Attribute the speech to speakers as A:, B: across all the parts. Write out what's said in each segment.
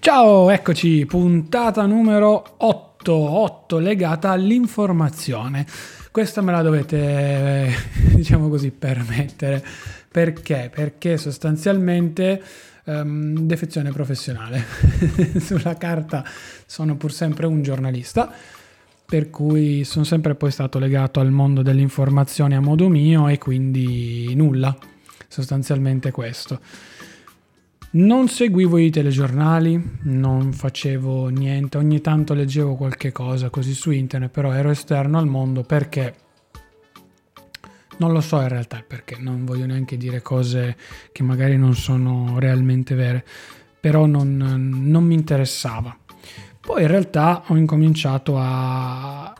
A: Ciao, eccoci, puntata numero 8, 8 legata all'informazione. Questa me la dovete, diciamo così, permettere. Perché? Perché sostanzialmente um, defezione professionale. Sulla carta sono pur sempre un giornalista, per cui sono sempre poi stato legato al mondo dell'informazione a modo mio e quindi nulla, sostanzialmente questo. Non seguivo i telegiornali, non facevo niente, ogni tanto leggevo qualche cosa così su internet, però ero esterno al mondo perché non lo so in realtà perché, non voglio neanche dire cose che magari non sono realmente vere, però non, non mi interessava. Poi in realtà ho incominciato a,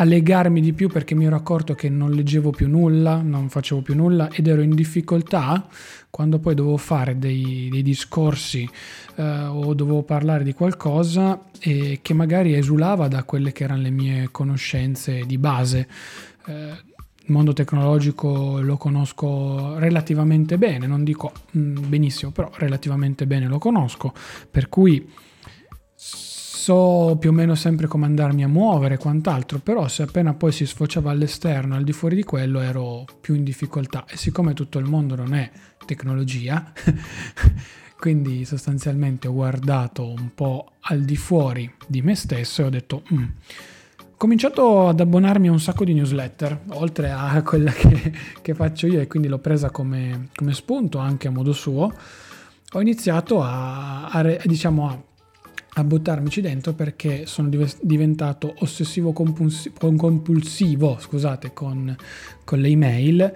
A: a legarmi di più perché mi ero accorto che non leggevo più nulla, non facevo più nulla ed ero in difficoltà quando poi dovevo fare dei, dei discorsi eh, o dovevo parlare di qualcosa e che magari esulava da quelle che erano le mie conoscenze di base. Eh, il mondo tecnologico lo conosco relativamente bene, non dico mm, benissimo, però relativamente bene lo conosco, per cui so più o meno sempre come andarmi a muovere e quant'altro, però se appena poi si sfociava all'esterno, al di fuori di quello, ero più in difficoltà e siccome tutto il mondo non è tecnologia, quindi sostanzialmente ho guardato un po' al di fuori di me stesso e ho detto... Mm, ho cominciato ad abbonarmi a un sacco di newsletter, oltre a quella che, che faccio io e quindi l'ho presa come, come, spunto anche a modo suo. Ho iniziato a, a, diciamo, a a buttarmici dentro perché sono diventato ossessivo compulsivo scusate, con, con le email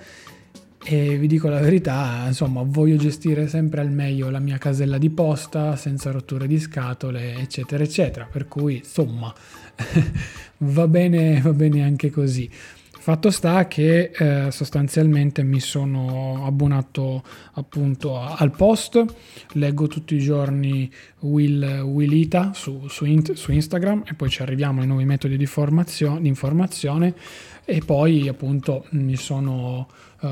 A: e vi dico la verità, insomma, voglio gestire sempre al meglio la mia casella di posta senza rotture di scatole, eccetera, eccetera. Per cui, insomma, va bene, va bene anche così. Fatto sta che eh, sostanzialmente mi sono abbonato appunto al post, leggo tutti i giorni Will, Willita su, su, su, Instagram e poi ci arriviamo ai nuovi metodi di, di informazione. E poi appunto mi sono uh,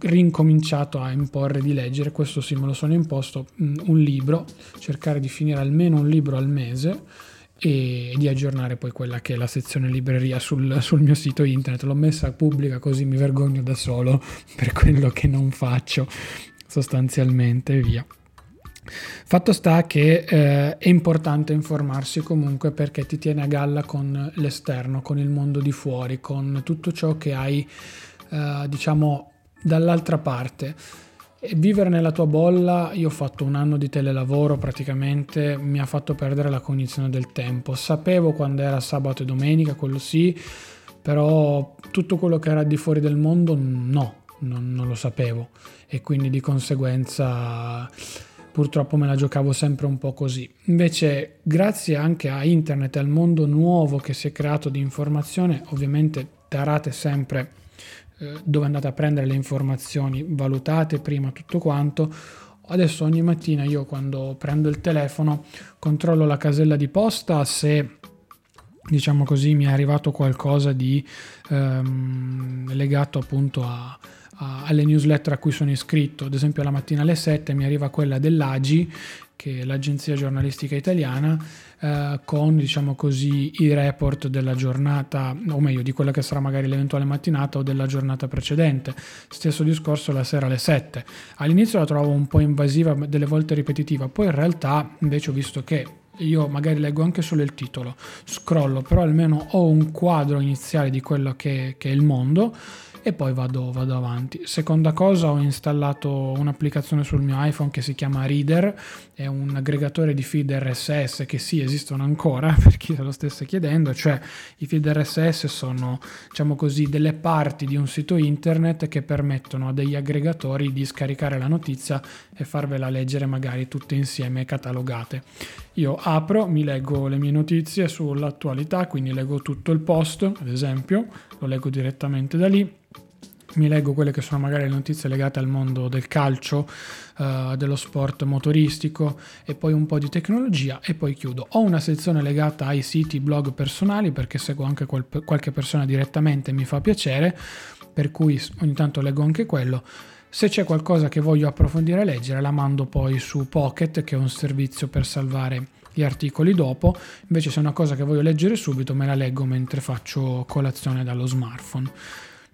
A: rincominciato a imporre di leggere, questo sì me lo sono imposto, mm, un libro, cercare di finire almeno un libro al mese e di aggiornare poi quella che è la sezione libreria sul, sul, mio sito internet. L'ho messa pubblica così mi vergogno da solo per quello che non faccio sostanzialmente via. Fatto sta che eh, è importante informarsi comunque perché ti tiene a galla con l'esterno, con il mondo di fuori, con tutto ciò che hai, eh, diciamo, dall'altra parte vivere nella tua bolla, io ho fatto un anno di telelavoro praticamente, mi ha fatto perdere la cognizione del tempo. Sapevo quando era sabato e domenica, quello sì, però tutto quello che era di fuori del mondo no, non, non lo sapevo e quindi di conseguenza purtroppo me la giocavo sempre un po' così. Invece grazie anche a internet e al mondo nuovo che si è creato di informazione, ovviamente tarate sempre eh, dove andate a prendere le informazioni, valutate prima tutto quanto. Adesso ogni mattina io quando prendo il telefono controllo la casella di posta se diciamo così mi è arrivato qualcosa di ehm, legato appunto a, alle newsletter a cui sono iscritto ad esempio la mattina alle 7 mi arriva quella dell'AGI che è l'agenzia giornalistica italiana, eh, con diciamo così i report della giornata, o meglio di quella che sarà magari l'eventuale mattinata o della giornata precedente. Stesso discorso la sera alle 7. All'inizio la trovo un po' invasiva, delle volte ripetitiva, poi in realtà invece ho visto che io magari leggo anche solo il titolo, scrollo, però almeno ho un quadro iniziale di quello che, che è il mondo e poi vado, vado, avanti. Seconda cosa, ho installato un'applicazione sul mio iPhone che si chiama Reader, è un aggregatore di feed RSS che sì esistono ancora per chi se lo stesse chiedendo, cioè i feed RSS sono diciamo così delle parti di un sito internet che permettono a degli aggregatori di scaricare la notizia e farvela leggere magari tutte insieme catalogate. Io apro, mi leggo le mie notizie sull'attualità, quindi leggo tutto il post, ad esempio, lo leggo direttamente da lì mi leggo quelle che sono magari le notizie legate al mondo del calcio, uh, dello sport motoristico e poi un po' di tecnologia e poi chiudo. Ho una sezione legata ai siti blog personali perché seguo anche qualche persona direttamente e mi fa piacere, per cui ogni tanto leggo anche quello. Se c'è qualcosa che voglio approfondire e leggere, la mando poi su Pocket, che è un servizio per salvare gli articoli dopo. Invece, se è una cosa che voglio leggere subito, me la leggo mentre faccio colazione dallo smartphone.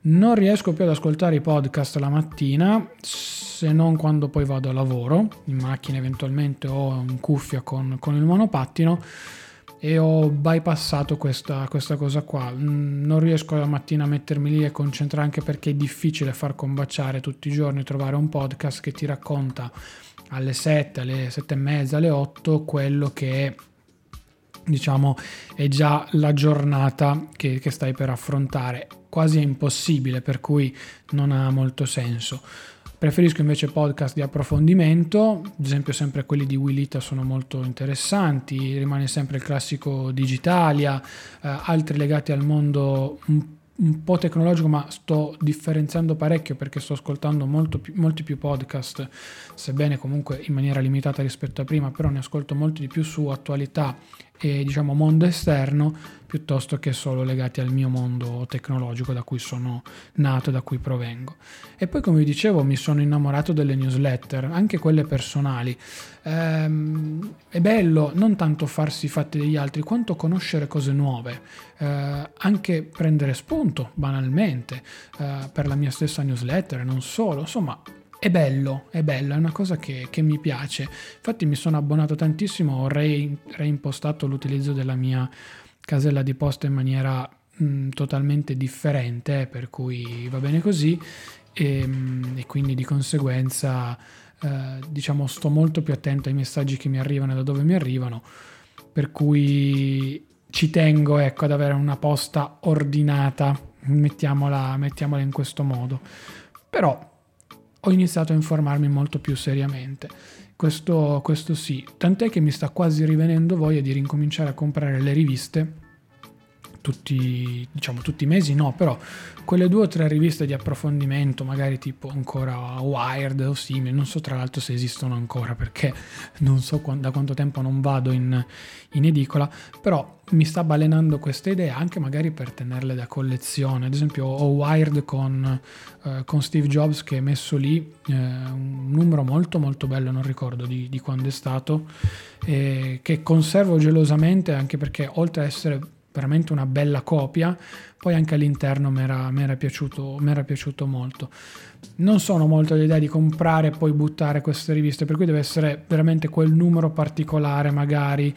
A: Non riesco più ad ascoltare i podcast la mattina, se non quando poi vado a lavoro, in macchina eventualmente o in cuffia con, con il monopattino e ho bypassato questa, questa, cosa qua. Mm, non riesco la mattina a mettermi lì e concentrare anche perché è difficile far combaciare tutti i giorni, trovare un podcast che ti racconta alle 7, alle 7 e mezza, alle 8 quello che diciamo è già la giornata che, che stai per affrontare quasi è impossibile per cui non ha molto senso Preferisco invece podcast di approfondimento, ad esempio sempre quelli di Willita sono molto interessanti, rimane sempre il classico Digitalia, eh, altri legati al mondo un, un, po' tecnologico, ma sto differenziando parecchio perché sto ascoltando più, molti più podcast, sebbene comunque in maniera limitata rispetto a prima, però ne ascolto molti di più su attualità e diciamo mondo esterno piuttosto che solo legati al mio mondo tecnologico da cui sono nato, da cui provengo. E poi come vi dicevo mi sono innamorato delle newsletter, anche quelle personali. Ehm, è bello non tanto farsi i fatti degli altri quanto conoscere cose nuove, eh, anche prendere spunto banalmente eh, per la mia stessa newsletter, non solo, insomma è bello, è bello, è una cosa che, che, mi piace. Infatti mi sono abbonato tantissimo, ho re, reimpostato l'utilizzo della mia casella di posta in maniera mh, mm, totalmente differente, per cui va bene così e, mm, e quindi di conseguenza eh, diciamo sto molto più attento ai messaggi che mi arrivano e da dove mi arrivano, per cui ci tengo ecco, ad avere una posta ordinata, mettiamola, mettiamola in questo modo. Però ho iniziato a informarmi molto più seriamente. Questo, questo sì, tant'è che mi sta quasi rivenendo voglia di ricominciare a comprare le riviste tutti, diciamo, tutti i mesi no, però quelle due o tre riviste di approfondimento, magari tipo ancora Wired o simili, non so tra l'altro se esistono ancora perché non so da quanto tempo non vado in, in edicola, però mi sta balenando questa idea anche magari per tenerle da collezione. Ad esempio ho Wired con, eh, con Steve Jobs che è messo lì, eh, un numero molto molto bello, non ricordo di, di quando è stato, eh, che conservo gelosamente anche perché oltre a essere veramente una bella copia, poi anche all'interno mi era, piaciuto, piaciuto molto. Non sono molto l'idea di comprare e poi buttare queste riviste, per cui deve essere veramente quel numero particolare magari,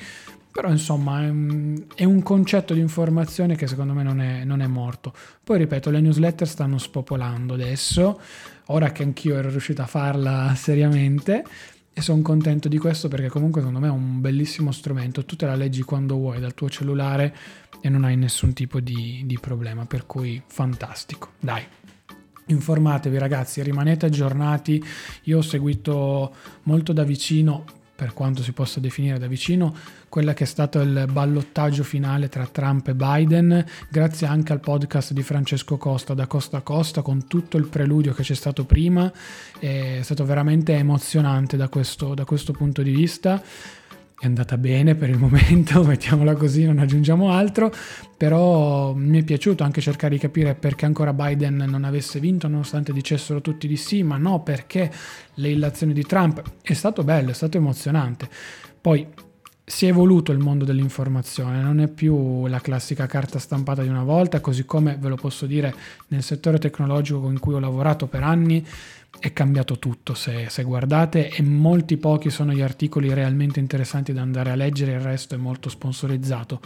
A: però insomma è un, concetto di informazione che secondo me non è, non è morto. Poi ripeto, le newsletter stanno spopolando adesso, ora che anch'io ero riuscito a farla seriamente, e sono contento di questo perché comunque secondo me è un bellissimo strumento. Tu te la leggi quando vuoi dal tuo cellulare e non hai nessun tipo di, di problema, per cui fantastico. Dai, informatevi ragazzi, rimanete aggiornati. Io ho seguito molto da vicino per quanto si possa definire da vicino, quella che è stato il ballottaggio finale tra Trump e Biden, grazie anche al podcast di Francesco Costa da Costa a Costa, con tutto il preludio che c'è stato prima, è stato veramente emozionante da questo, da questo punto di vista è andata bene per il momento, mettiamola così, non aggiungiamo altro, però mi è piaciuto anche cercare di capire perché ancora Biden non avesse vinto, nonostante dicessero tutti di sì, ma no, perché le illazioni di Trump. È stato bello, è stato emozionante. Poi si è evoluto il mondo dell'informazione, non è più la classica carta stampata di una volta, così come ve lo posso dire nel settore tecnologico in cui ho lavorato per anni è cambiato tutto se, se, guardate e molti pochi sono gli articoli realmente interessanti da andare a leggere, il resto è molto sponsorizzato.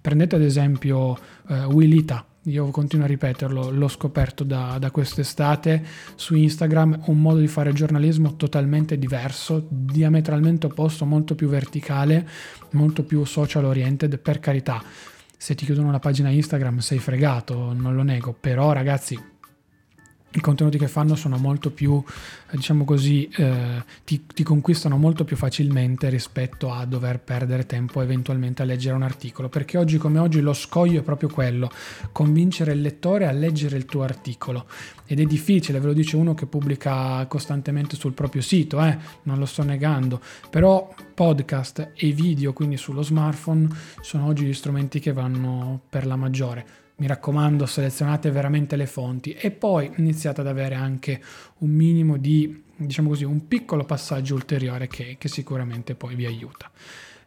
A: Prendete ad esempio eh, Willita, io continuo a ripeterlo, l'ho scoperto da, da, quest'estate su Instagram, un modo di fare giornalismo totalmente diverso, diametralmente opposto, molto più verticale, molto più social oriented, per carità. Se ti chiudono la pagina Instagram sei fregato, non lo nego, però ragazzi i contenuti che fanno sono molto più, eh, diciamo così, eh, ti, ti, conquistano molto più facilmente rispetto a dover perdere tempo eventualmente a leggere un articolo, perché oggi come oggi lo scoglio è proprio quello, convincere il lettore a leggere il tuo articolo. Ed è difficile, ve lo dice uno che pubblica costantemente sul proprio sito, eh? non lo sto negando, però podcast e video, quindi sullo smartphone, sono oggi gli strumenti che vanno per la maggiore mi raccomando selezionate veramente le fonti e poi iniziate ad avere anche un minimo di, diciamo così, un piccolo passaggio ulteriore che, che sicuramente poi vi aiuta.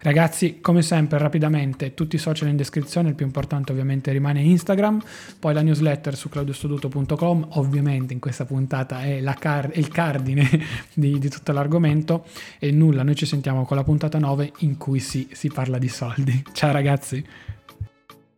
A: Ragazzi, come sempre, rapidamente, tutti i social in descrizione, il più importante ovviamente rimane Instagram, poi la newsletter su claudiostoduto.com, ovviamente in questa puntata è, car- il cardine di, di, tutto l'argomento e nulla, noi ci sentiamo con la puntata 9 in cui si, si parla di soldi. Ciao ragazzi!